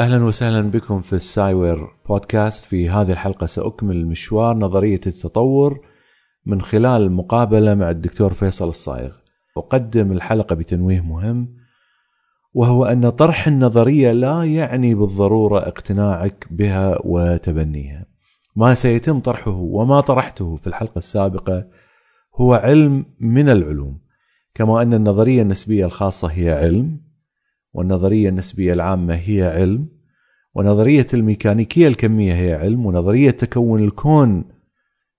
أهلا وسهلا بكم في السايوير بودكاست. في هذه الحلقة سأكمل مشوار نظرية التطور من خلال مقابلة مع الدكتور فيصل الصايغ. أقدم الحلقة بتنويه مهم وهو أن طرح النظرية لا يعني بالضرورة اقتناعك بها وتبنيها. ما سيتم طرحه وما طرحته في الحلقة السابقة هو علم من العلوم كما أن النظرية النسبية الخاصة هي علم. والنظرية النسبية العامة هي علم ونظرية الميكانيكية الكمية هي علم ونظرية تكون الكون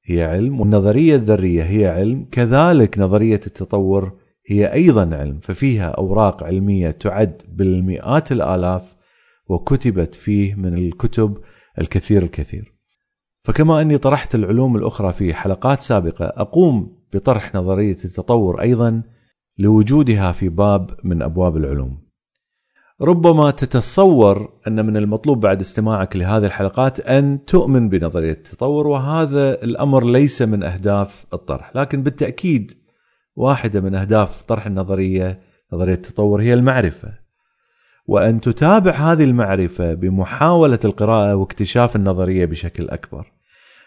هي علم والنظرية الذرية هي علم. كذلك نظرية التطور هي أيضا علم ففيها أوراق علمية تعد بالمئات الآلاف وكتبت فيه من الكتب الكثير الكثير. فكما أني طرحت العلوم الأخرى في حلقات سابقة أقوم بطرح نظرية التطور أيضا لوجودها في باب من أبواب العلوم. ربما تتصور أن من المطلوب بعد استماعك لهذه الحلقات أن تؤمن بنظرية التطور وهذا الأمر ليس من أهداف الطرح، لكن بالتأكيد واحدة من أهداف طرح النظرية نظرية التطور هي المعرفة. وأن تتابع هذه المعرفة بمحاولة القراءة واكتشاف النظرية بشكل أكبر.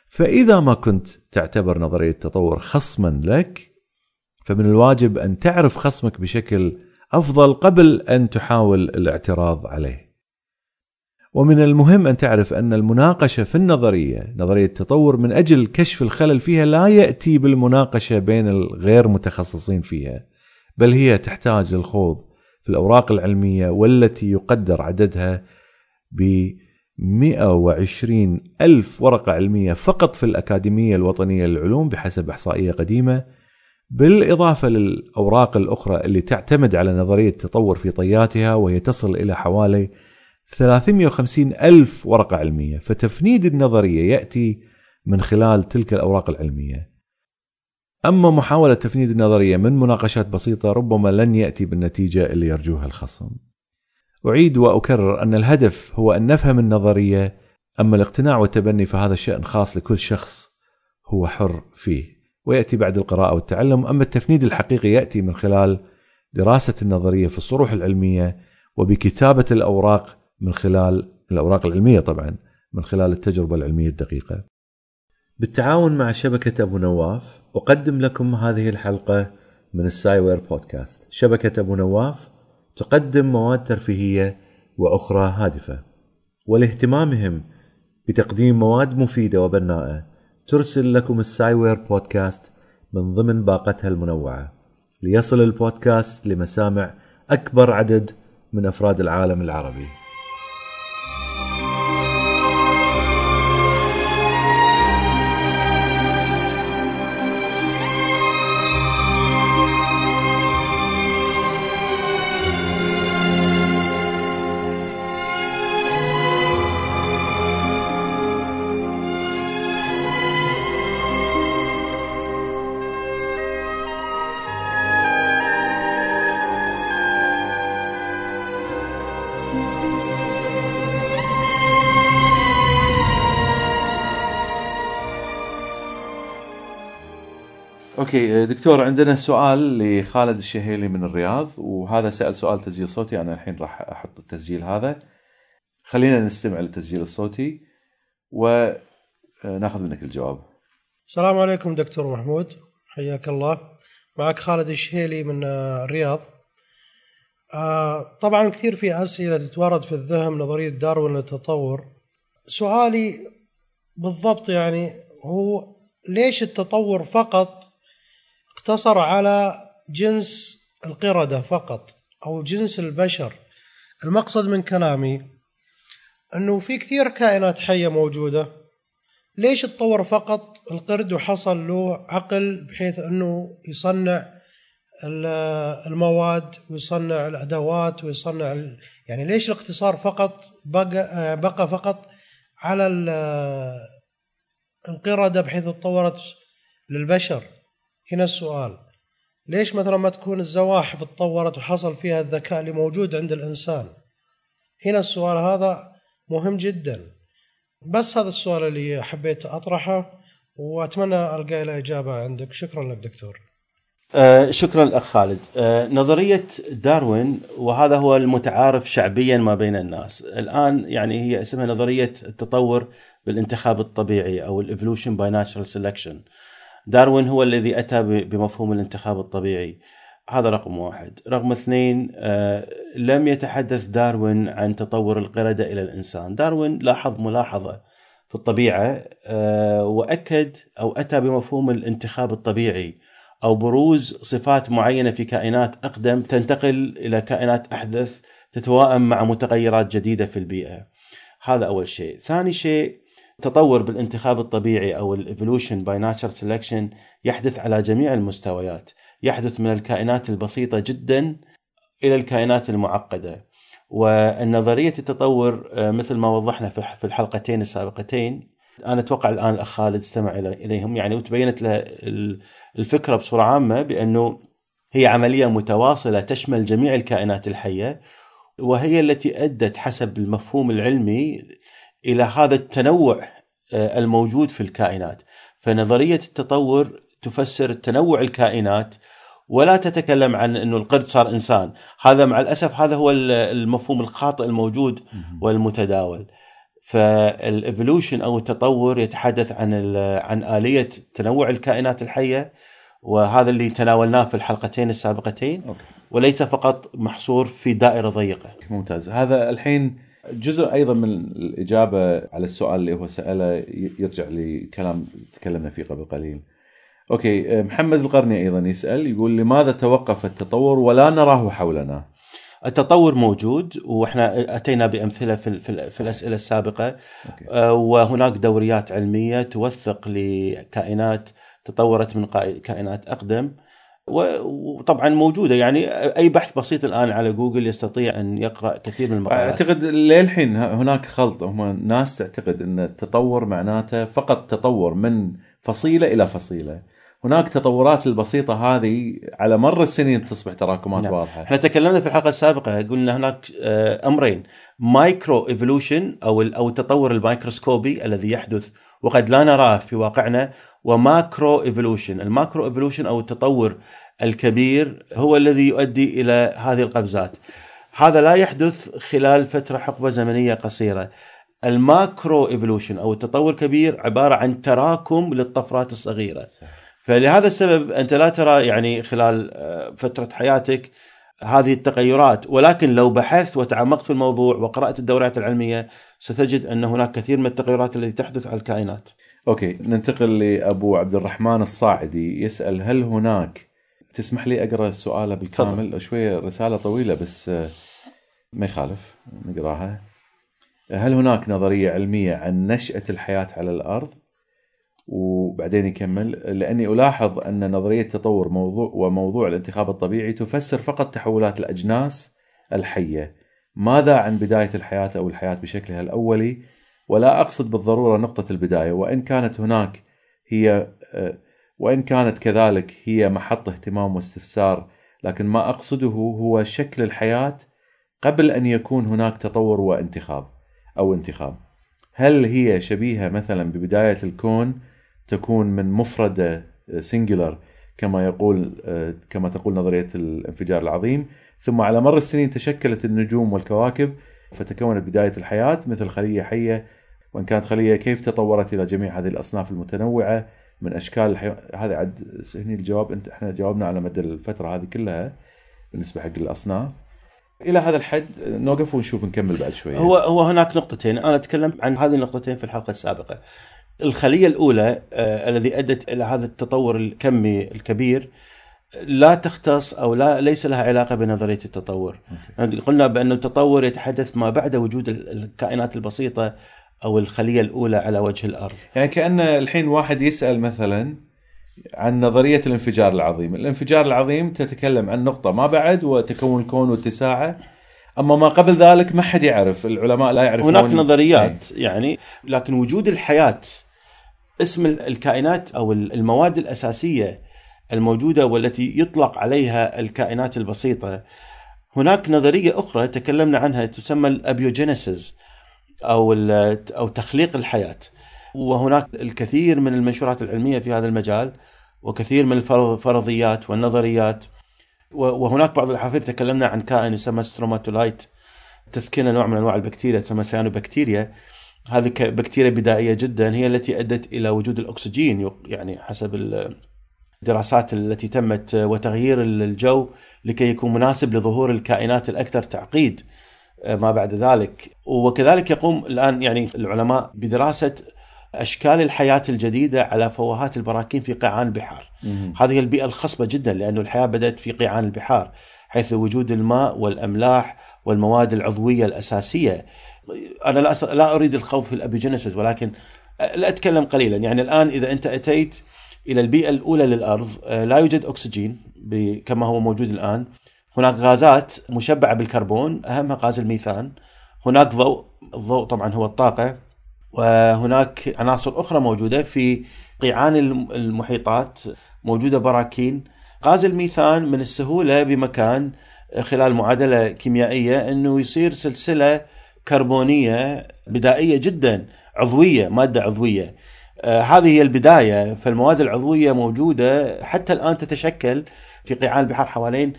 فإذا ما كنت تعتبر نظرية التطور خصما لك فمن الواجب أن تعرف خصمك بشكل أفضل قبل أن تحاول الاعتراض عليه. ومن المهم أن تعرف أن المناقشة في النظرية، نظرية التطور من أجل كشف الخلل فيها لا يأتي بالمناقشة بين الغير متخصصين فيها، بل هي تحتاج للخوض في الأوراق العلمية والتي يقدر عددها ب 120 ألف ورقة علمية فقط في الأكاديمية الوطنية للعلوم بحسب إحصائية قديمة بالإضافة للأوراق الأخرى اللي تعتمد على نظرية التطور في طياتها وهي تصل إلى حوالي 350 ألف ورقة علمية. فتفنيد النظرية يأتي من خلال تلك الأوراق العلمية. أما محاولة تفنيد النظرية من مناقشات بسيطة ربما لن يأتي بالنتيجة اللي يرجوها الخصم. أعيد وأكرر أن الهدف هو أن نفهم النظرية أما الاقتناع والتبني فهذا شأن خاص لكل شخص هو حر فيه. ويأتي بعد القراءة والتعلم أما التفنيد الحقيقي يأتي من خلال دراسة النظرية في الصروح العلمية وبكتابة الأوراق من خلال الأوراق العلمية طبعا من خلال التجربة العلمية الدقيقة. بالتعاون مع شبكة أبو نواف أقدم لكم هذه الحلقة من السايوير بودكاست. شبكة أبو نواف تقدم مواد ترفيهية وأخرى هادفة. ولاهتمامهم بتقديم مواد مفيدة وبناءة ترسل لكم السايوير بودكاست من ضمن باقتها المنوعة. ليصل البودكاست لمسامع أكبر عدد من أفراد العالم العربي. أوكي دكتور عندنا سؤال لخالد الشهيلي من الرياض وهذا سأل سؤال تسجيل صوتي أنا الحين راح أحط التسجيل هذا. خلينا نستمع للتسجيل الصوتي وناخذ منك الجواب. السلام عليكم دكتور محمود. حياك الله. معك خالد الشهيلي من الرياض. آه، طبعا كثير في أسئلة تتوارد في الذهن نظرية داروين للتطور. سؤالي بالضبط يعني هو ليش التطور فقط اقتصر على جنس القردة فقط أو جنس البشر. المقصد من كلامي أنه في كثير كائنات حية موجودة. ليش تطور فقط؟ القرد وحصل له عقل بحيث أنه يصنع ال- المواد ويصنع الأدوات ويصنع يعني ليش الاقتصار فقط بقى بقى فقط على ال- القردة بحيث تطورت للبشر؟ هنا السؤال ليش مثلا ما تكون الزواحف تطورت وحصل فيها الذكاء اللي موجود عند الإنسان؟ هنا السؤال هذا مهم جدا بس هذا السؤال اللي حبيت أطرحه وأتمنى ألقى له إجابة عندك. شكرا لك دكتور. آه، شكرا الاخ خالد. آه، نظرية داروين وهذا هو المتعارف شعبيا ما بين الناس. الآن يعني هي اسمها نظرية التطور بالانتخاب الطبيعي أو ال evolution by natural selection داروين هو الذي أتى ب- بمفهوم الانتخاب الطبيعي. هذا رقم واحد. رقم اثنين آه، لم يتحدث داروين عن تطور القردة إلى الإنسان. داروين لاحظ ملاحظة في الطبيعة آه، وأكد أو أتى بمفهوم الانتخاب الطبيعي أو بروز صفات معينة في كائنات أقدم تنتقل إلى كائنات أحدث تتوائم مع متغيرات جديدة في البيئة. هذا أول شيء. ثاني شيء تطور بالانتخاب الطبيعي أو ال evolution by natural selection يحدث على جميع المستويات. يحدث من الكائنات البسيطة جدا إلى الكائنات المعقدة. والنظرية التطور آه، مثل ما وضحنا في الحلقتين السابقتين أنا أتوقع الآن الأخ خالد استمع إليهم. يعني وتبينت له ال- الفكرة بصورة عامة بأنه هي عملية متواصلة تشمل جميع الكائنات الحية وهي التي أدت حسب المفهوم العلمي إلى هذا التنوع آه، الموجود في الكائنات. فنظرية التطور تفسر تنوع الكائنات ولا تتكلم عن إنه القرد صار إنسان. هذا مع الأسف هذا هو ال- المفهوم الخاطئ الموجود والمتداول. فال evolution أو التطور يتحدث عن عن آلية تنوع الكائنات الحية وهذا اللي تناولناه في الحلقتين السابقتين okay. وليس فقط محصور في دائرة ضيقة. ممتاز. هذا الحين جزء أيضا من الإجابة على السؤال اللي هو سأله يرجع لكلام تكلمنا فيه قبل قليل. أوكي محمد القرني أيضا يسأل يقول لماذا توقف التطور ولا نراه حولنا؟ التطور موجود وإحنا أتينا بأمثلة في في, في الأسئلة السابقة okay. آه، وهناك دوريات علمية توثق لكائنات تطورت من كائنات أقدم وطبعا موجودة يعني أي بحث بسيط الآن على جوجل يستطيع أن يقرأ كثير من المقالات أعتقد للحين هناك خلط هم ناس تعتقد أن التطور معناته فقط تطور من فصيلة إلى فصيلة. هناك تطورات البسيطة هذه على مر السنين تصبح تراكمات نعم. واضحة. إحنا تكلمنا في الحلقة السابقة قلنا هناك آه، أمرين micro evolution ال- أو التطور الميكروسكوبي الذي يحدث وقد لا نراه في واقعنا و macro evolution. ال macro evolution أو التطور الكبير هو الذي يؤدي إلى هذه القفزات. هذا لا يحدث خلال فترة حقبة زمنية قصيرة. ال macro evolution أو التطور الكبير عبارة عن تراكم للطفرات الصغيرة. فلهذا السبب أنت لا ترى يعني خلال آه، فترة حياتك هذه التغيرات. ولكن لو بحثت وتعمقت في الموضوع وقرأت الدورات العلمية ستجد أن هناك كثير من التغيرات التي تحدث على الكائنات. أوكي ننتقل لأبو عبد الرحمن الصاعدي يسأل هل هناك تسمح لي أقرأ السؤال بالكامل؟ شوية رسالة طويلة بس آه، ما يخالف نقراها. هل هناك نظرية علمية عن نشأة الحياة على الأرض؟ وبعدين يكمل لأني ألاحظ أن نظرية التطور موضوع وموضوع الانتخاب الطبيعي تفسر فقط تحولات الأجناس الحية. ماذا عن بداية الحياة أو الحياة بشكلها الأولي؟ ولا أقصد بالضرورة نقطة البداية وإن كانت هناك هي وإن كانت كذلك هي محط اهتمام واستفسار لكن ما أقصده هو شكل الحياة قبل أن يكون هناك تطور وانتخاب أو انتخاب. هل هي شبيهة مثلا ببداية الكون تكون من مفرده سنجلر كما يقول كما تقول نظرية الانفجار العظيم ثم على مر السنين تشكلت النجوم والكواكب فتكونت بداية الحياة مثل خلية حية وإن كانت خلية كيف تطورت إلى جميع هذه الأصناف المتنوعة من أشكال الحيوان هذا عد هني الجواب أنت إحنا جاوبنا على مدى الفترة هذه كلها بالنسبة حق الأصناف. إلى هذا الحد نوقف ونشوف نكمل بعد شوية هو هو هناك نقطتين. أنا أتكلم عن هذه النقطتين في الحلقة السابقة. الخلية الأولى آه، الذي أدت إلى هذا التطور الكمي الكبير لا تختص أو لا ليس لها علاقة بنظرية التطور. يعني قلنا بأن التطور يتحدث ما بعد وجود ال- الكائنات البسيطة أو الخلية الأولى على وجه الأرض. يعني كأن الحين واحد يسأل مثلا عن نظرية الانفجار العظيم، الانفجار العظيم تتكلم عن نقطة ما بعد وتكون الكون واتساعة. أما ما قبل ذلك ما حد يعرف، العلماء لا يعرفون. هناك نظريات يعني لكن وجود الحياة اسم الكائنات أو المواد الأساسية الموجودة والتي يطلق عليها الكائنات البسيطة هناك نظرية أخرى تكلمنا عنها تسمى الابيوجينيسيس أو أو تخليق الحياة. وهناك الكثير من المنشورات العلمية في هذا المجال وكثير من الفرضيات والنظريات. وهناك بعض الأحافير تكلمنا عن كائن يسمى stromatolite. تسكين نوع من أنواع البكتيريا تسمى سيانوبكتيريا هذه بكتيريا بدائية جدا هي التي أدت إلى وجود الأكسجين يعني حسب الدراسات التي تمت وتغيير الجو لكي يكون مناسب لظهور الكائنات الأكثر تعقيد. ما بعد ذلك وكذلك يقوم الآن يعني العلماء بدراسة أشكال الحياة الجديدة على فوهات البراكين في قيعان البحار. هذه البيئة الخصبة جدا لأنه الحياة بدأت في قيعان البحار حيث وجود الماء والأملاح والمواد العضوية الأساسية. أنا لا لا أريد الخوض في ال abiogenesis ولكن لا أتكلم قليلا يعني الآن إذا أنت أتيت إلى البيئة الأولى للأرض آه، لا يوجد أكسجين كما هو موجود الآن هناك غازات مشبعة بالكربون أهمها غاز الميثان. هناك ضوء الضوء طبعا هو الطاقة. وهناك عناصر أخرى موجودة في قيعان المحيطات موجودة براكين. غاز الميثان من السهولة بمكان خلال معادلة كيميائية إنه يصير سلسلة كربونية بدائية جدا عضوية مادة عضوية. آه هذه هي البداية. فالمواد العضوية موجودة حتى الآن تتشكل في قيعان البحار حوالين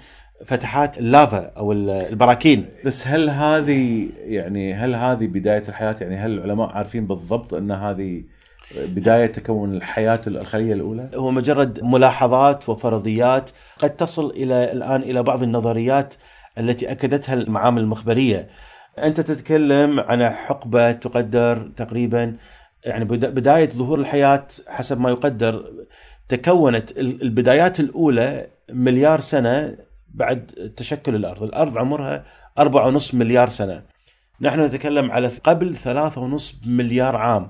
فتحات اللافا أو البراكين بس هل هذه يعني هل هذه بداية الحياة يعني هل العلماء عارفين بالضبط أن هذه بداية تكون الحياة الخليه الأولى؟ هو مجرد ملاحظات وفرضيات قد تصل إلى الآن إلى بعض النظريات التي أكدتها المعامل المخبرية. أنت تتكلم عن حقبة تقدر تقريبا يعني بداية ظهور الحياة حسب ما يقدر تكونت البدايات الأولى مليار سنة بعد تشكل الأرض، الأرض عمرها 4.5 مليار سنة. نحن نتكلم على قبل 3.5 مليار عام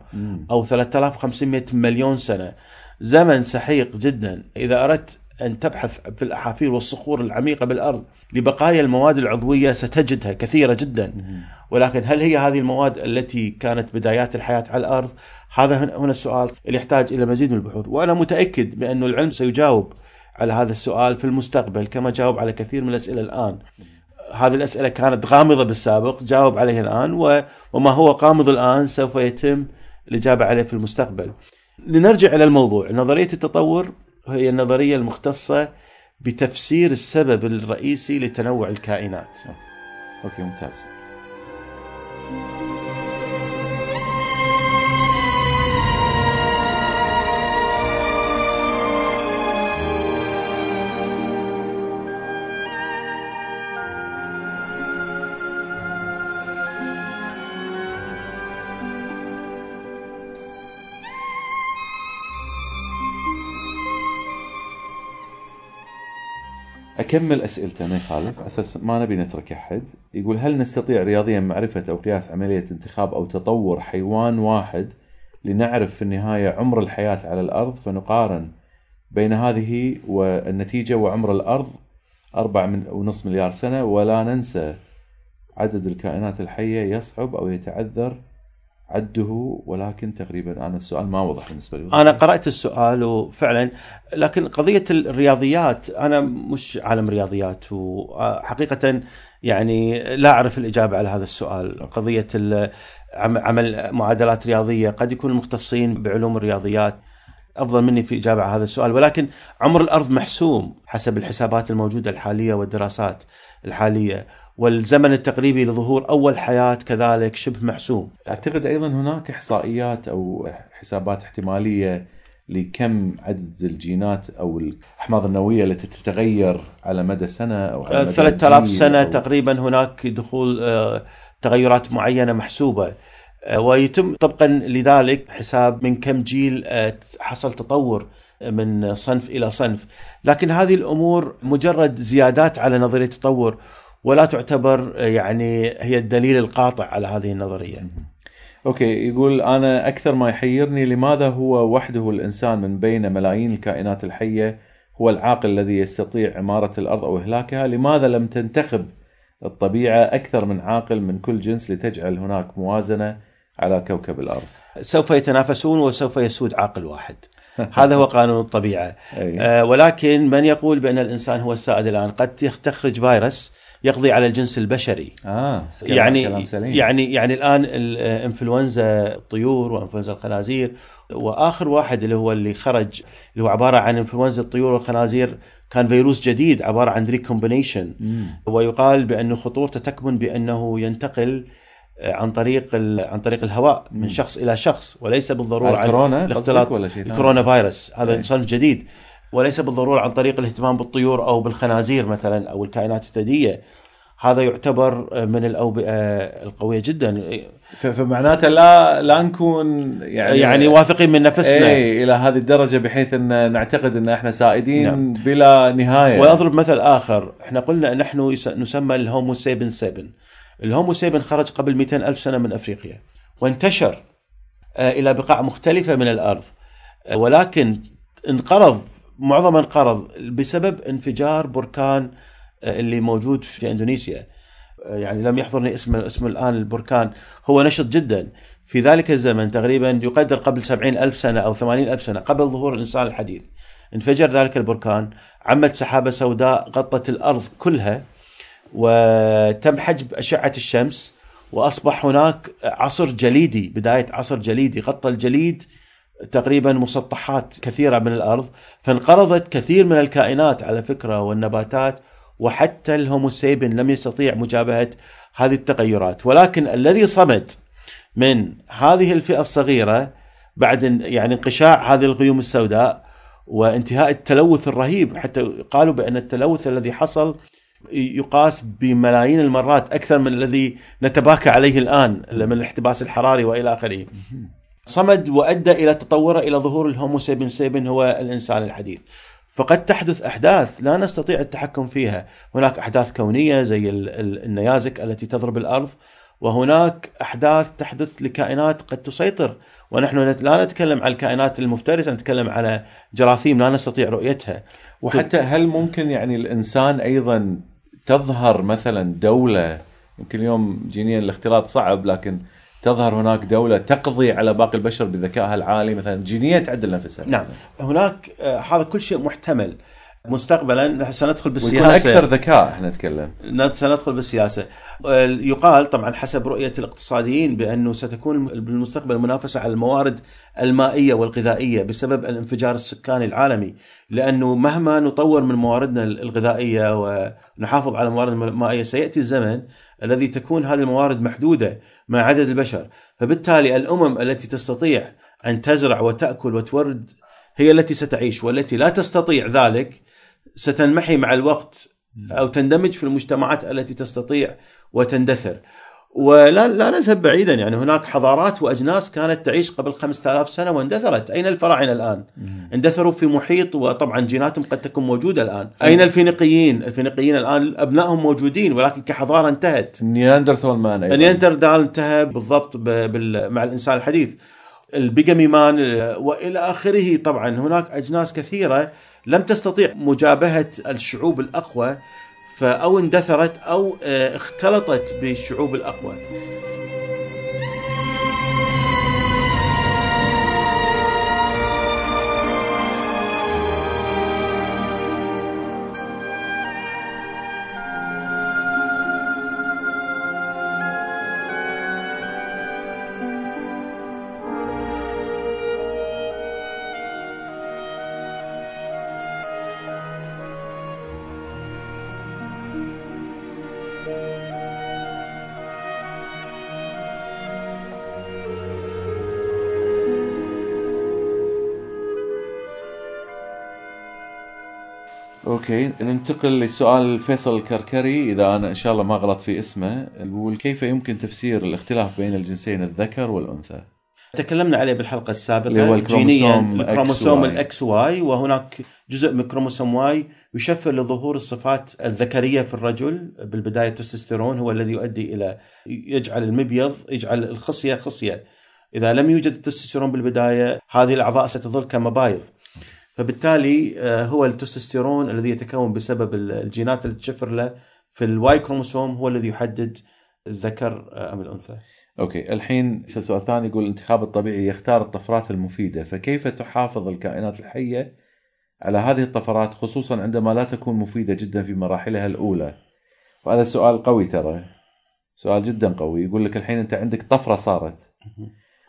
أو 3500 مليون سنة. زمن سحيق جدا، إذا أردت أن تبحث في الأحافير والصخور العميقة بالأرض لبقايا المواد العضوية ستجدها كثيرة جدا. ولكن هل هي هذه المواد التي كانت بدايات الحياة على الأرض؟ هذا هنا السؤال اللي يحتاج إلى مزيد من البحوث، وأنا متأكد بأن العلم سيجاوب على هذا السؤال في المستقبل كما جاوب على كثير من الأسئلة الآن. هذه الأسئلة كانت غامضة بالسابق، جاوب عليها الآن وما هو غامض الآن سوف يتم الإجابة عليه في المستقبل. لنرجع إلى الموضوع، نظرية التطور هي النظرية المختصة بتفسير السبب الرئيسي لتنوع الكائنات. okay ممتاز. أكمل اسئلته ما يخالف أساس ما نبي نترك أحد. يقول هل نستطيع رياضيا معرفة أو قياس عملية انتخاب أو تطور حيوان واحد لنعرف في النهاية عمر الحياة على الأرض؟ فنقارن بين هذه والنتيجة وعمر الأرض أربعة من ونص مليار سنة. ولا ننسى عدد الكائنات الحية يصعب أو يتعذر عده ولكن تقريبا أنا السؤال ما وضح بالنسبة لي. أنا قرأت السؤال وفعلا لكن قضية الرياضيات أنا مش عالم رياضيات وحقيقة يعني لا أعرف الإجابة على هذا السؤال. قضية عمل معادلات رياضية قد يكون المختصين بعلوم الرياضيات. أفضل مني في إجابة على هذا السؤال ولكن عمر الأرض محسوم حسب الحسابات الموجودة الحالية والدراسات الحالية. والزمن التقريبي لظهور أول حياة كذلك شبه محسوم. أعتقد أيضا هناك إحصائيات أو حسابات احتمالية لكم عدد الجينات أو الأحماض النووية التي تتغير على مدى سنة أو على مدى 3000 سنة أو... تقريبا هناك دخول آه، تغيرات معينة محسوبة. آه، ويتم طبقا لذلك حساب من كم جيل آه، حصل تطور من صنف إلى صنف، لكن هذه الأمور مجرد زيادات على نظرية التطور. ولا تعتبر يعني هي الدليل القاطع على هذه النظرية. أوكي يقول أنا أكثر ما يحيرني لماذا هو وحده الإنسان من بين ملايين الكائنات الحية هو العاقل الذي يستطيع عمارة الأرض أو إهلاكها؟ لماذا لم تنتخب الطبيعة أكثر من عاقل من كل جنس لتجعل هناك موازنة على كوكب الأرض؟ سوف يتنافسون وسوف يسود عاقل واحد. هذا هو قانون الطبيعة. أي. آه، ولكن من يقول بأن الإنسان هو السائد الآن؟ قد تخرج فيروس يقضي على الجنس البشري آه كلام- يعني كلام سليم. يعني يعني الآن الإنفلونزا الطيور وإنفلونزا الخنازير وآخر واحد اللي هو اللي خرج اللي هو عبارة عن إنفلونزا الطيور والخنازير كان فيروس جديد عبارة عن ريكومبينيشن. ويقال بانه خطورته تكمن بأنه ينتقل آه، عن طريق عن طريق الهواء من شخص إلى شخص وليس بالضرورة عن الكورونا الاختلاط قصدك ولا شيء؟ الكورونا فيروس هذا أي. صنف جديد وليس بالضرورة عن طريق الاهتمام بالطيور أو بالخنازير مثلا أو الكائنات الثديية. هذا يعتبر من الأوبئة القوية جدا. فمعناته لا لا نكون يعني يعني واثقين من نفسنا. اي إلى هذه الدرجة بحيث أن نعتقد أن إحنا سائدين نعم. بلا نهاية. وأضرب مثل آخر. إحنا قلنا نحن نسمى الهومو سيبن سيبن. الهومو سيبن خرج قبل 200 ألف سنة من أفريقيا وانتشر آه، إلى بقاع مختلفة من الأرض. آه، ولكن انقرض معظم انقرض بسبب انفجار بركان آه، اللي موجود في إندونيسيا. آه، يعني لم يحضرني اسم اسم الآن البركان. هو نشط جدا. في ذلك الزمن تقريبا يقدر قبل سبعين ألف سنة أو ثمانين ألف سنة قبل ظهور الإنسان الحديث انفجر ذلك البركان. عمت سحابة سوداء غطت الأرض كلها وتم حجب أشعة الشمس وأصبح هناك عصر جليدي بداية عصر جليدي غطى الجليد تقريبا مسطحات كثيرة من الأرض فانقرضت كثير من الكائنات على فكرة والنباتات وحتى الهوموسيبن لم يستطيع مجابهة هذه التغيرات. ولكن الذي صمد من هذه الفئة الصغيرة بعد يعني انقشاع هذه الغيوم السوداء وانتهاء التلوث الرهيب حتى قالوا بأن التلوث الذي حصل يقاس بملايين المرات أكثر من الذي نتباكى عليه الآن من الاحتباس الحراري وإلى آخره. صمد وأدى إلى تطوره إلى ظهور الهومو سيبن سيبن هو الإنسان الحديث. فقد تحدث أحداث لا نستطيع التحكم فيها. هناك أحداث كونية زي ال- ال- النيازك التي تضرب الأرض وهناك أحداث تحدث لكائنات قد تسيطر. ونحن لا نتكلم عن الكائنات المفترسة نتكلم على جراثيم لا نستطيع رؤيتها. وحتى هل ممكن يعني الإنسان أيضا تظهر مثلا دولة؟ يمكن اليوم جينيا الاختلاط صعب لكن تظهر هناك دولة تقضي على باقي البشر بذكائها العالي مثلا جينيا تعدل نفسها. نعم. هناك آه، هذا كل شيء محتمل. مستقبلا سندخل ويكون بالسياسة. أكثر ذكاء إحنا نتكلم. سندخل بالسياسة. يقال طبعا حسب رؤية الاقتصاديين بأنه ستكون بالمستقبل منافسة على الموارد المائية والغذائية بسبب الانفجار السكاني العالمي، لأنه مهما نطور من مواردنا الغذائية ونحافظ على الموارد المائية سيأتي الزمن الذي تكون هذه الموارد محدودة مع عدد البشر، فبالتالي الأمم التي تستطيع أن تزرع وتأكل وتورد هي التي ستعيش والتي لا تستطيع ذلك ستنمحي مع الوقت أو تندمج في المجتمعات التي تستطيع وتندثر. ولا لا نذهب بعيدا يعني هناك حضارات وأجناس كانت تعيش قبل 5000 سنة واندثرت، أين الفراعنة الآن؟ اندثروا في محيط وطبعا جيناتهم قد تكون موجودة الآن، أين الفينيقيين؟ الفينيقيين الآن أبنائهم موجودين ولكن كحضارة انتهت. Neanderthal man أيضاً. النياندرتال انتهى بالضبط مع الإنسان الحديث البيجامي مان وإلى آخره طبعا هناك أجناس كثيرة لم تستطيع مجابهة الشعوب الأقوى فأو اندثرت أو آه، اختلطت بالشعوب الاقوى okay ننتقل لسؤال فيصل الكركري إذا أنا إن شاء الله ما غلط في اسمه يقول كيف يمكن تفسير الاختلاف بين الجنسين الذكر والأنثى؟ تكلمنا عليه بالحلقة السابقة اللي هو جينيا الكروموسوم. ال XY وهناك جزء من كروموسوم Y يشفر لظهور الصفات الذكرية في الرجل بالبداية التستوستيرون هو الذي يؤدي إلى يجعل المبيض يجعل الخصية خصية إذا لم يوجد التستوستيرون بالبداية هذه الأعضاء ستظل كمبايض فبالتالي آه، هو التستوستيرون الذي يتكون بسبب الجينات اللي تشفر له في ال Y chromosome هو الذي يحدد الذكر آه، أم الأنثى. أوكي الحين سؤال ثاني يقول الانتخاب الطبيعي يختار الطفرات المفيدة فكيف تحافظ الكائنات الحية على هذه الطفرات خصوصا عندما لا تكون مفيدة جدا في مراحلها الأولى؟ وهذا سؤال قوي ترى سؤال جدا قوي يقول لك الحين أنت عندك طفرة صارت.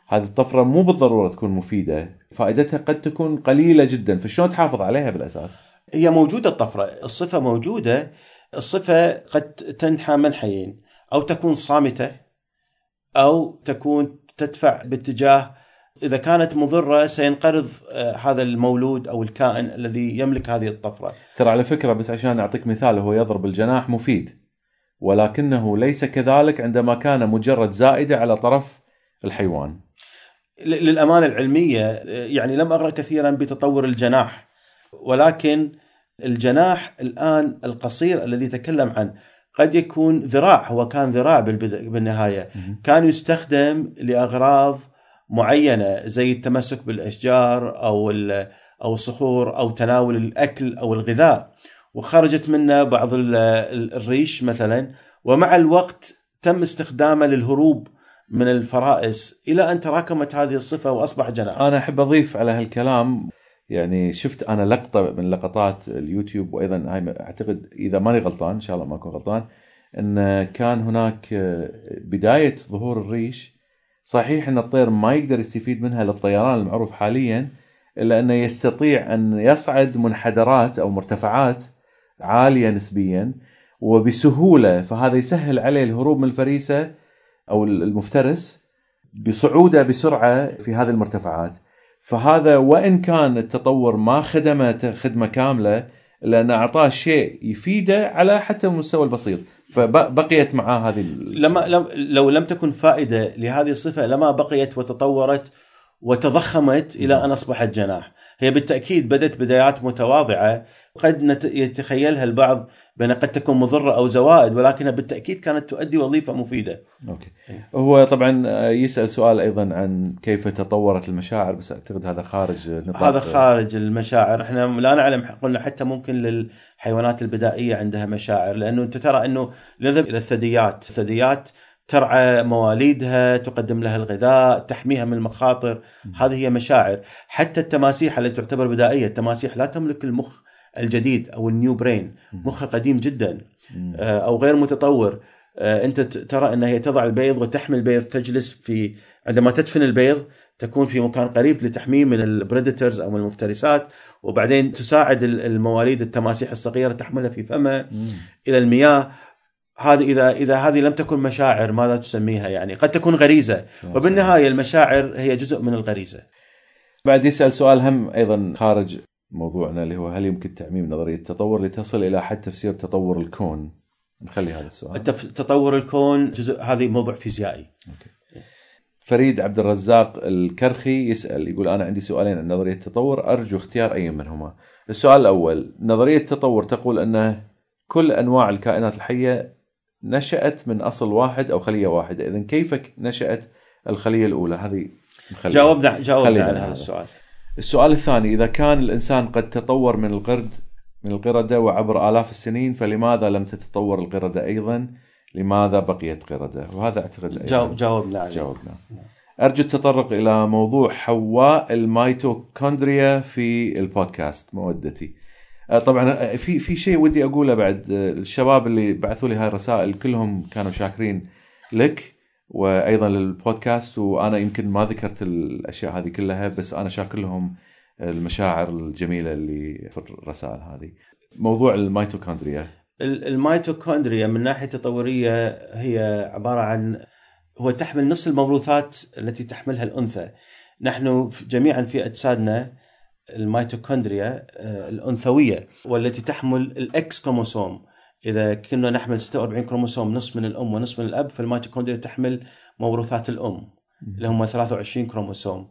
هذه الطفرة مو بالضرورة تكون مفيدة فائدتها قد تكون قليلة جدا فشلون تحافظ عليها بالأساس هي موجودة الطفرة الصفة موجودة الصفة قد تنحى منحيين أو تكون صامتة أو تكون تدفع باتجاه إذا كانت مضرة سينقرض آه، هذا المولود أو الكائن الذي يملك هذه الطفرة. ترى على فكرة بس عشان أعطيك مثال هو يضرب الجناح مفيد ولكنه ليس كذلك عندما كان مجرد زائدة على طرف الحيوان. للأمانة العلمية آه، يعني لم أقرأ كثيرا بتطور الجناح ولكن الجناح الآن القصير الذي تكلم عنه قد يكون ذراع هو كان ذراع بالنهاية. كان يستخدم لأغراض معينة زي التمسك بالأشجار أو أو الصخور أو تناول الأكل أو الغذاء. وخرجت منه بعض الريش مثلا. ومع الوقت تم استخدامه للهروب من الفرائس إلى أن تراكمت هذه الصفة وأصبح جناح. أنا أحب أضيف على هالكلام يعني شفت أنا لقطة من لقطات اليوتيوب وأيضا هاي أعتقد إذا ماني غلطان إن شاء الله ما اكون غلطان إن كان هناك بداية ظهور الريش صحيح إن الطير ما يقدر يستفيد منها للطيران المعروف حاليا إلا أنه يستطيع أن يصعد منحدرات أو مرتفعات عالية نسبيا وبسهولة فهذا يسهل عليه الهروب من الفريسة أو المفترس بصعوده بسرعة في هذه المرتفعات. فهذا وإن كان التطور ما خدمه خدمة كاملة لأن أعطاه شيء يفيده على حتى المستوى البسيط. فبقيت معاه هذه لما لو لم تكن فائدة لهذه الصفة لما بقيت وتطورت وتضخمت إلى أن أصبحت جناح. هي بالتأكيد بدأت بدايات متواضعة. قد يتخيلها البعض بأن قد تكون مضرة أو زوائد ولكنها بالتأكيد كانت تؤدي وظيفة مفيدة. أوكي. هو طبعا يسأل سؤال أيضا عن كيف تطورت المشاعر بس أعتقد هذا خارج نطاق هذا خارج المشاعر. إحنا لا نعلم قلنا حتى ممكن للحيوانات البدائية عندها مشاعر لأنه أنت ترى أنه نذهب إلى الثدييات الثدييات ترعى مواليدها تقدم لها الغذاء تحميها من المخاطر. هذه هي مشاعر. حتى التماسيح التي تعتبر بدائية التماسيح لا تملك المخ الجديد أو ال new brain. مخها قديم جدا. آه، أو غير متطور. آه، أنت ترى أنها هي تضع البيض وتحمل البيض تجلس في عندما تدفن البيض تكون في مكان قريب لتحميه من ال predators أو من المفترسات. وبعدين تساعد المواليد التماسيح الصغيرة تحملها في فمها إلى المياه. هذه إذا إذا هذه لم تكن مشاعر ماذا تسميها يعني قد تكون غريزة وبالنهاية المشاعر هي جزء من الغريزة بعد يسأل سؤال هم أيضا خارج موضوعنا اللي هو هل يمكن تعميم نظرية التطور لتصل إلى حد تفسير تطور الكون؟ نخلي هذا السؤال. تطور الكون جزء هذه موضوع فيزيائي. أوكي. فريد عبد الرزاق الكرخي يسأل يقول أنا عندي سؤالين عن نظرية التطور أرجو اختيار أي منهما. السؤال الأول نظرية التطور تقول أن كل أنواع الكائنات الحية نشأت من أصل واحد أو خلية واحدة، اذا كيف نشأت الخلية الأولى؟ هذه جاوبنا جاوبنا على هذا السؤال. السؤال الثاني إذا كان الإنسان قد تطور من القرد من القردة وعبر آلاف السنين فلماذا لم تتطور القردة أيضا؟ لماذا بقيت قردة؟ وهذا أعتقد جاوب جاوبنا عليه. جاوبنا. أرجو التطرق إلى موضوع حواء الميتوكوندريا في البودكاست مودتي. طبعا آه، في في شيء ودي أقوله بعد آه، الشباب اللي بعثوا لي هاي الرسائل كلهم كانوا شاكرين لك وأيضا للبودكاست وأنا يمكن ما ذكرت الأشياء هذه كلها بس أنا شاكر لهم المشاعر الجميلة اللي في الرسائل هذه. موضوع الميتوكوندريا الميتوكوندريا من ناحية تطورية هي عبارة عن هو تحمل نصف الموروثات التي تحملها الأنثى. نحن جميعا في أجسادنا الميتوكوندريا آه، الأنثوية والتي تحمل ال X chromosome. إذا كنا نحمل 46 كروموسوم نصف من الأم ونصف من الأب فالميتوكوندريا تحمل موروثات الأم اللي هم 23 كروموسوم.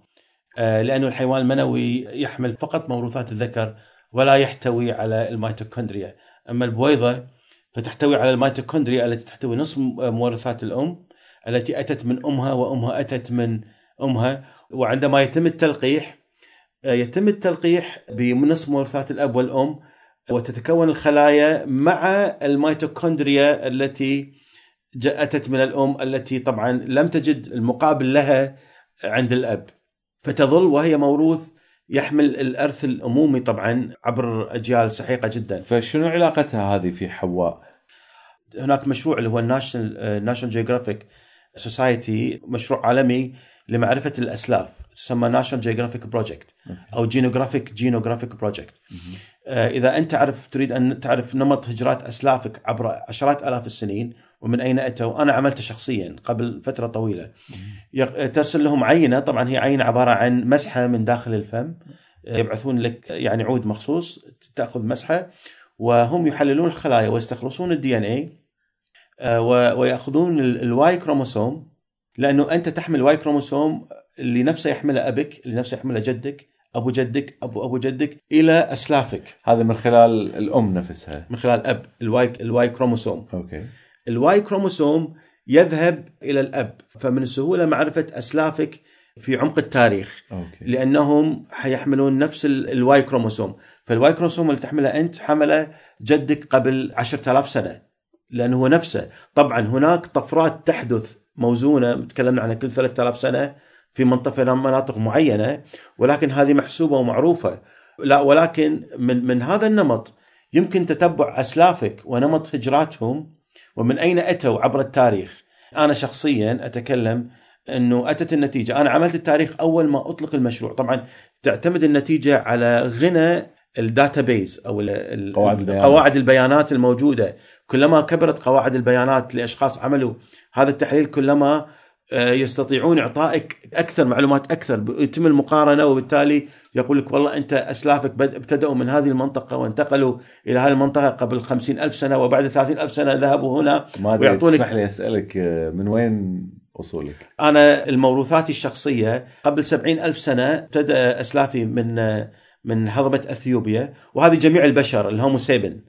آه، لأنه الحيوان المنوي يحمل فقط موروثات الذكر ولا يحتوي على الميتوكوندريا. أما البويضة فتحتوي على الميتوكوندريا التي تحتوي نصف مورثات الأم التي أتت من أمها وأمها أتت من أمها. وعندما يتم التلقيح يتم التلقيح بنصف موروثات الأب والأم وتتكون الخلايا مع الميتوكوندريا التي اتت من الأم التي طبعا لم تجد المقابل لها عند الأب فتظل وهي موروث يحمل الأرث الأمومي طبعا عبر أجيال سحيقة جدا فشنو علاقتها هذه في حواء؟ هناك مشروع اللي هو ال National National Geographic Society مشروع عالمي لمعرفة الأسلاف تسمى National Geographic Project أو Genographic Genographic Project إذا أنت تعرف تريد أن تعرف نمط هجرات أسلافك عبر عشرات آلاف السنين ومن أين أتوا أنا عملته شخصيا قبل فترة طويلة. ترسل لهم عينة طبعا هي عينة عبارة عن مسحة من داخل الفم. يبعثون لك يعني عود مخصوص تأخذ مسحة وهم يحللون الخلايا ويستخلصون ال DNA ويأخذون ال Y chromosome لأنه أنت تحمل Y chromosome اللي نفسه يحمله أبك اللي نفسه يحمله جدك أبو جدك ابو أبو جدك إلى أسلافك. هذا من خلال الأم نفسها. من خلال أب ال Y ال Y chromosome. Okay. ال Y chromosome يذهب إلى الأب فمن السهوله معرفة أسلافك في عمق التاريخ okay. لأنهم حيحملون نفس ال- ال Y chromosome. فال Y chromosome اللي تحمله أنت حمله جدك قبل 10000 سنة لأنه هو نفسه. طبعا هناك طفرات تحدث موزونة تكلمنا عنها كل 3000 سنة في منطقة مناطق معينة ولكن هذه محسوبة ومعروفة. لا ولكن من من هذا النمط يمكن تتبع أسلافك ونمط هجراتهم ومن أين أتوا عبر التاريخ؟ أنا شخصيا أتكلم إنه أتت النتيجة. أنا عملت التاريخ أول ما أطلق المشروع. طبعا تعتمد النتيجة على غنى الداتابيز أو قواعد البيانات. قواعد البيانات الموجودة كلما كبرت قواعد البيانات لأشخاص عملوا هذا التحليل كلما آه، يستطيعون إعطائك أكثر معلومات أكثر يتم المقارنة وبالتالي يقول لك والله أنت أسلافك ابتدأوا من هذه المنطقة وانتقلوا إلى هذه المنطقة قبل خمسين ألف سنة وبعد ثلاثين ألف سنة ذهبوا هنا ما ويعطونك- تسمح لي أسألك آه، من وين أصولك؟ أنا الموروثات الشخصية قبل سبعين ألف سنة ابتدى أسلافي من من هضبة أثيوبيا وهذه جميع البشر الهومو سيبن.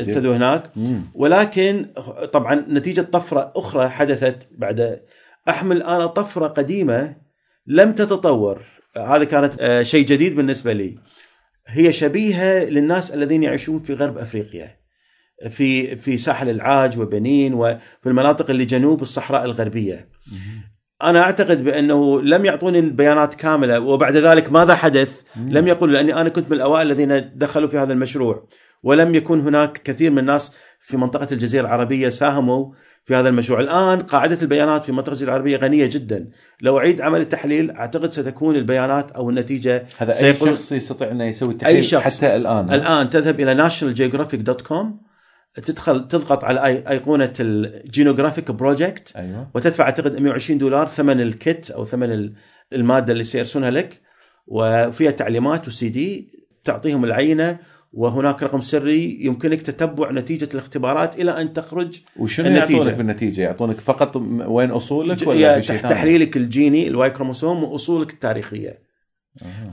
ابتدوا هناك. مم. ولكن طبعا نتيجة طفرة أخرى حدثت بعد أحمل أنا طفرة قديمة لم تتطور. هذا كانت آه، شيء جديد بالنسبة لي. هي شبيهة للناس الذين يعيشون في غرب أفريقيا في في ساحل العاج وبنين وفي المناطق اللي جنوب الصحراء الغربية. أنا أعتقد بأنه لم يعطوني البيانات كاملة وبعد ذلك ماذا حدث؟ لم يقولوا لأني أنا كنت من الأوائل الذين دخلوا في هذا المشروع. ولم يكن هناك كثير من الناس في منطقة الجزيرة العربية ساهموا في هذا المشروع. الآن قاعدة البيانات في منطقة الجزيرة العربية غنية جدا. لو أعيد عمل التحليل أعتقد ستكون البيانات أو النتيجة هذا أي شخص يستطيع انه يسوي تحليل شخص. حتى الآن؟ الآن تذهب إلى nationalgeographic.com تدخل تضغط على أيقونة ال Genographic Project أيوه وتدفع أعتقد 120 دولار ثمن ال kit أو ثمن ال- المادة اللي سيرسلونها لك وفيها تعليمات وسي دي تعطيهم العينة وهناك رقم سري يمكنك تتبع نتيجة الاختبارات إلى أن تخرج وشنو النتيجة. يعطونك بالنتيجة؟ يعطونك فقط وين أصولك ج- ولا؟ تحليلك الجيني ال Y chromosome وأصولك التاريخية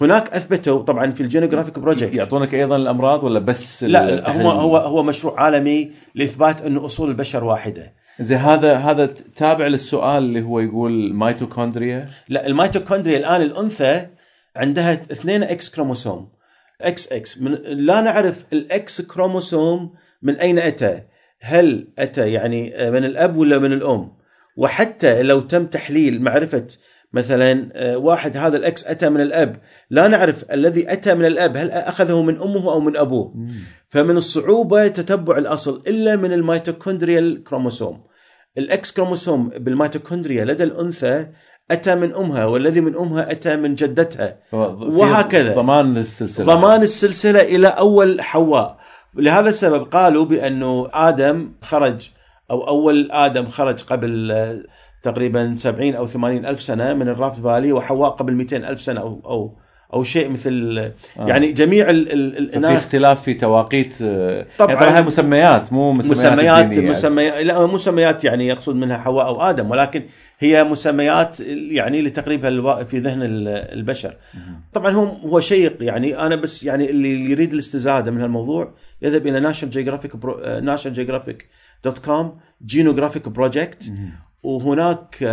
هناك أثبتوا طبعا في ال Genographic Project يعطونك أيضا الأمراض ولا بس لا؟ هو هو هو مشروع عالمي لإثبات أنه أصول البشر واحدة. زين هذا هذا تابع للسؤال اللي هو يقول ميتوكوندريا؟ لا الميتوكوندريا الآن الأنثى عندها اثنين X chromosome. X X من لا نعرف ال X chromosome من أين أتى. هل أتى يعني من الأب ولا من الأم؟ وحتى لو تم تحليل معرفة مثلا آه، واحد هذا ال X أتى من الأب. لا نعرف الذي أتى من الأب هل أخذه من أمه أو من أبوه. فمن الصعوبة تتبع الأصل إلا من ال mitochondrial chromosome. ال X chromosome بالميتوكوندريا لدى الأنثى أتى من أمها والذي من أمها أتى من جدتها. وهكذا. ضمان للسلسلة. ضمان السلسلة إلى أول حواء. لهذا السبب قالوا بأنه آدم خرج أو أول آدم خرج قبل آه، تقريبا 70 أو 80 ألف سنة من الرافت فالي وحواء قبل 200 ألف سنة أو أو أو شيء مثل آه. يعني جميع ال ال الاناث اختلاف في توقيت آه، طبعاً. يعني طبعا هاي مسميات مو مسميات مسميات. مسميات لا مسميات يعني يقصد منها حواء أو آدم ولكن هي مسميات يعني لتقريبها في ذهن ال- البشر. طبعا هو هو شيق يعني أنا بس يعني اللي يريد الاستزادة من هالموضوع يذهب إلى National Geographic National Geographic dot com Genographic Project وهناك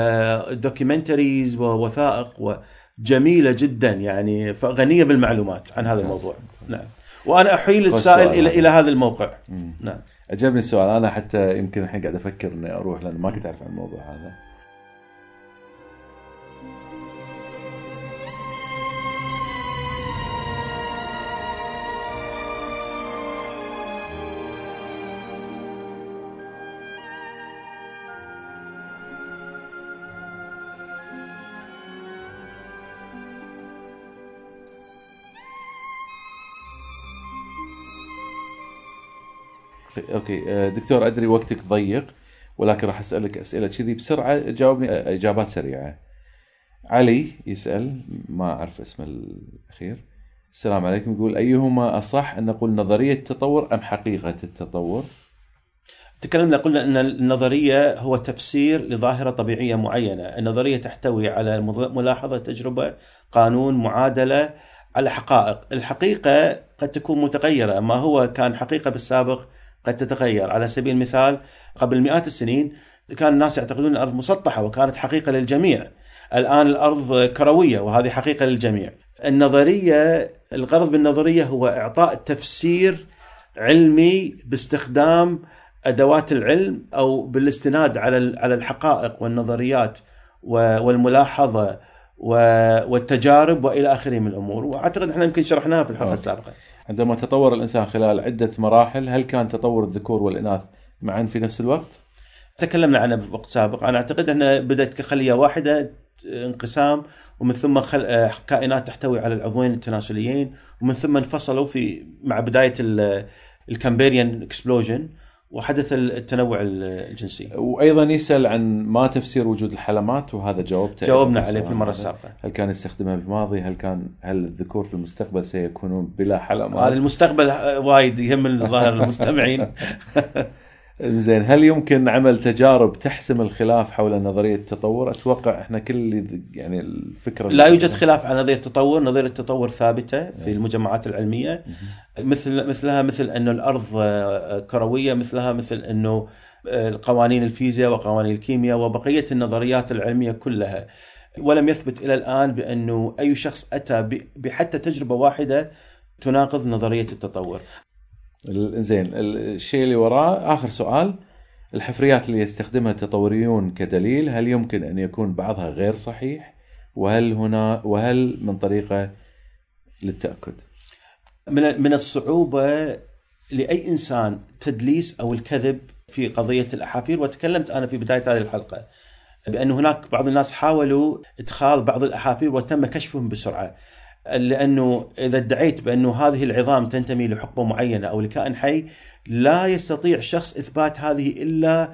documentaries ووثائق جميلة جدا يعني غنية بالمعلومات عن هذا الموضوع. نعم. وأنا احيل السائل إلى إلى هذا الموقع. نعم. عجبني السؤال. أنا حتى يمكن الحين قاعد أفكر إني أروح لأن ما كنت أعرف عن الموضوع هذا. أوكي آه، دكتور أدري وقتك ضيق ولكن راح أسألك أسئلة كذي بسرعة جاوبني آه، إجابات سريعة. علي يسأل ما أعرف اسمه الأخير. السلام عليكم يقول أيهما أصح أن نقول نظرية التطور أم حقيقة التطور؟ تكلمنا قلنا أن النظرية هو تفسير لظاهرة طبيعية معينة، النظرية تحتوي على ملاحظة تجربة قانون معادلة على حقائق، الحقيقة قد تكون متغيرة، ما هو كان حقيقة بالسابق قد تتغير. على سبيل المثال قبل مئات السنين كان الناس يعتقدون الأرض مسطحة وكانت حقيقة للجميع. الآن الأرض كروية وهذه حقيقة للجميع. النظرية الغرض بالنظرية هو إعطاء تفسير علمي باستخدام أدوات العلم أو بالاستناد على على الحقائق والنظريات والملاحظة والتجارب وإلى آخره من الأمور. وأعتقد إحنا يمكن شرحناها في الحلقة السابقة. عندما تطور الإنسان خلال عدة مراحل هل كان تطور الذكور والإناث معا في نفس الوقت؟ تكلمنا عنه بوقت سابق أنا أعتقد انها بدأت كخلية واحدة انقسام ومن ثم خل... آه، كائنات تحتوي على العضوين التناسليين ومن ثم انفصلوا في مع بداية ال Cambrian explosion وحدث التنوع الجنسي. وأيضا يسأل عن ما تفسير وجود الحلمات وهذا جاوبته جاوبنا عليه في المرة السابقة. هل كان يستخدمها بالماضي هل كان هل الذكور في المستقبل سيكونون بلا حلمات؟ هذا المستقبل وايد يهم الظاهر المستمعين. زين هل يمكن عمل تجارب تحسم الخلاف حول نظرية التطور؟ أتوقع إحنا كل يعني الفكرة لا يوجد خلاف عن نظرية التطور، نظرية التطور ثابتة في المجمعات العلمية مثل مثلها مثل أنه الأرض آه، كروية، مثلها مثل أنه آه، قوانين الفيزياء وقوانين الكيمياء وبقية النظريات العلمية كلها. ولم يثبت إلى الآن بأنه أي شخص أتى بحتى تجربة واحدة تناقض نظرية التطور. زين الشيء اللي وراه آخر سؤال الحفريات اللي يستخدمها التطوريون كدليل هل يمكن أن يكون بعضها غير صحيح وهل هنا وهل من طريقة للتأكد؟ من من الصعوبة لأي إنسان تدليس أو الكذب في قضية الأحافير وتكلمت أنا في بداية هذه الحلقة بأن هناك بعض الناس حاولوا إدخال بعض الأحافير وتم كشفهم بسرعة لأنه إذا ادعيت بأنه هذه العظام تنتمي لحقبة معينة أو لكائن حي لا يستطيع شخص إثبات هذه إلا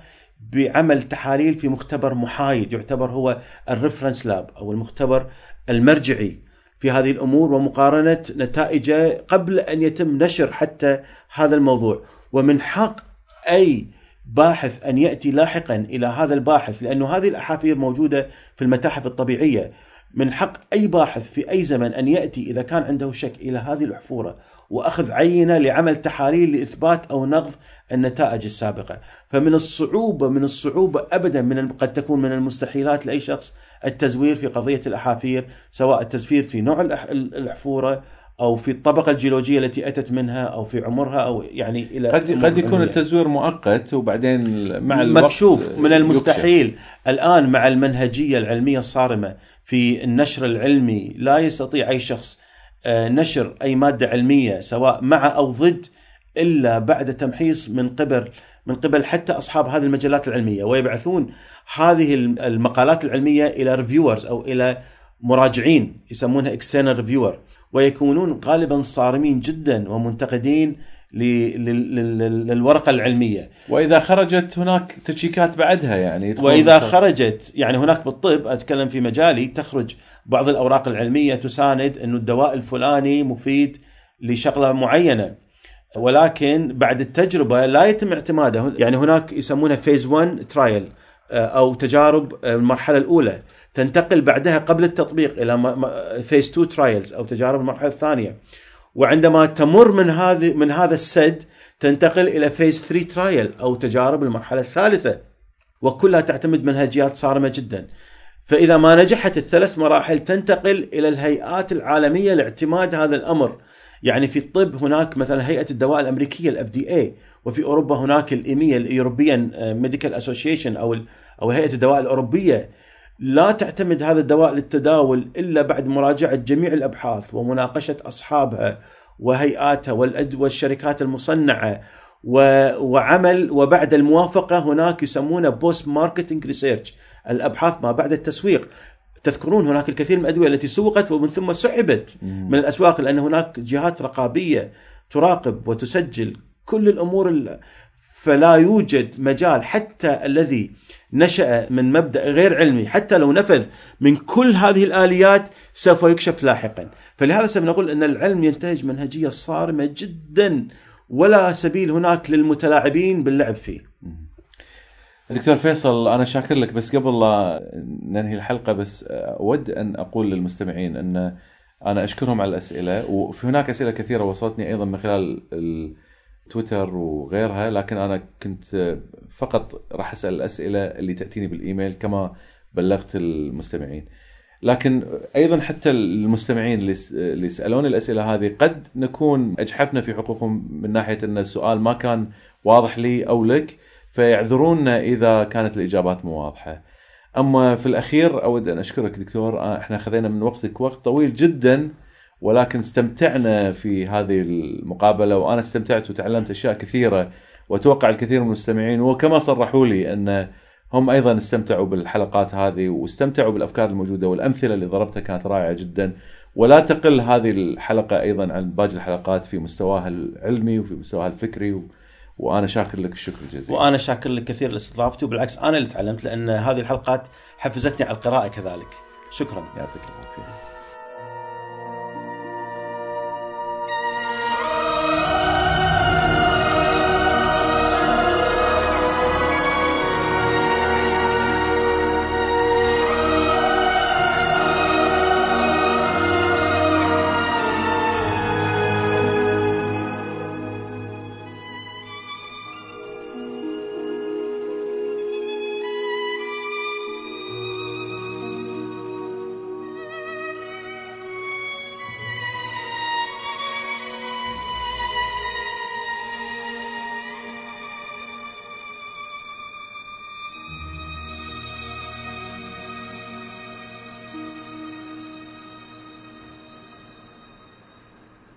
بعمل تحاليل في مختبر محايد يعتبر هو الريفرنس لاب أو المختبر المرجعي في هذه الأمور ومقارنة نتائجه قبل أن يتم نشر حتى هذا الموضوع. ومن حق أي باحث أن يأتي لاحقا إلى هذا الباحث لأنه هذه الأحافير موجودة في المتاحف الطبيعية. من حق أي باحث في أي زمن أن يأتي إذا كان عنده شك إلى هذه الأحفورة وأخذ عينة لعمل تحاليل لإثبات أو نقض النتائج السابقة. فمن الصعوبة من الصعوبة أبدا من قد تكون من المستحيلات لأي شخص التزوير في قضية الأحافير سواء التزوير في نوع الأحفورة أو في الطبقة الجيولوجية التي أتت منها أو في عمرها أو يعني إلى قد قد يكون التزوير مؤقت وبعدين مع الوقت مكشوف من المستحيل. يكشف. الآن مع المنهجية العلمية الصارمة في النشر العلمي لا يستطيع أي شخص آه، نشر أي مادة علمية سواء مع أو ضد إلا بعد تمحيص من قبل من قبل حتى أصحاب هذه المجلات العلمية. ويبعثون هذه المقالات العلمية إلى reviewers أو إلى مراجعين يسمونها external reviewer ويكونون غالبا صارمين جدا ومنتقدين للورقة العلمية. وإذا خرجت هناك تشيكات بعدها يعني وإذا خرجت يعني هناك بالطب أتكلم في مجالي تخرج بعض الأوراق العلمية تساند إنه الدواء الفلاني مفيد لشغلة معينة. ولكن بعد التجربة لا يتم اعتماده. يعني هناك يسمونها phase 1 trial أو تجارب المرحلة الأولى تنتقل بعدها قبل التطبيق إلى phase 2 trials أو تجارب المرحلة الثانية وعندما تمر من هذه من هذا السد تنتقل إلى phase 3 trial أو تجارب المرحلة الثالثة وكلها تعتمد منهجيات صارمة جدا. فإذا ما نجحت الثلاث مراحل تنتقل إلى الهيئات العالمية لاعتماد هذا الأمر. يعني في الطب هناك مثلا هيئة الدواء الأمريكية ال FDA وفي أوروبا هناك ال EMEA ال European Medical Association أو أو هيئة الدواء الأوروبية. لا تعتمد هذا الدواء للتداول إلا بعد مراجعة جميع الأبحاث ومناقشة أصحابها وهيئاتها والشركات المصنعة وعمل. وبعد الموافقة هناك يسمونه post marketing research الأبحاث ما بعد التسويق. تذكرون هناك الكثير من الأدوية التي سوقت ومن ثم سحبت من الأسواق لأن هناك جهات رقابية تراقب وتسجل كل الأمور فلا يوجد مجال حتى الذي نشأ من مبدأ غير علمي. حتى لو نفذ من كل هذه الآليات سوف يكشف لاحقا. فلهذا سنقول إن العلم ينتهج منهجية صارمة جدا ولا سبيل هناك للمتلاعبين باللعب فيه. دكتور فيصل أنا شاكر لك بس قبل لا ننهي الحلقة بس أود أن أقول للمستمعين أن أنا أشكرهم على الأسئلة وفي هناك أسئلة كثيرة وصلتني أيضا من خلال تويتر وغيرها لكن أنا كنت فقط راح أسأل الأسئلة اللي تأتيني بالإيميل كما بلغت المستمعين. لكن أيضا حتى المستمعين اللي يسالون الأسئلة هذه قد نكون أجحفنا في حقوقهم من ناحية أن السؤال ما كان واضح لي أو لك فيعذرونا إذا كانت الإجابات مو واضحة. أما في الأخير أود أن أشكرك دكتور إحنا خذينا من وقتك وقت طويل جدا ولكن استمتعنا في هذه المقابلة وأنا استمتعت وتعلمت أشياء كثيرة وأتوقع الكثير من المستمعين وكما صرحوا لي أن هم أيضا استمتعوا بالحلقات هذه واستمتعوا بالأفكار الموجودة والأمثلة اللي ضربتها كانت رائعة جدا ولا تقل هذه الحلقة أيضا عن باقي الحلقات في مستواها العلمي وفي مستواها الفكري و... وأنا شاكر لك الشكر الجزيل. وأنا شاكر لك كثير لاستضافتي وبالعكس أنا اللي تعلمت لأن هذه الحلقات حفزتني على القراءة كذلك. شكرا. يعطيك العافية.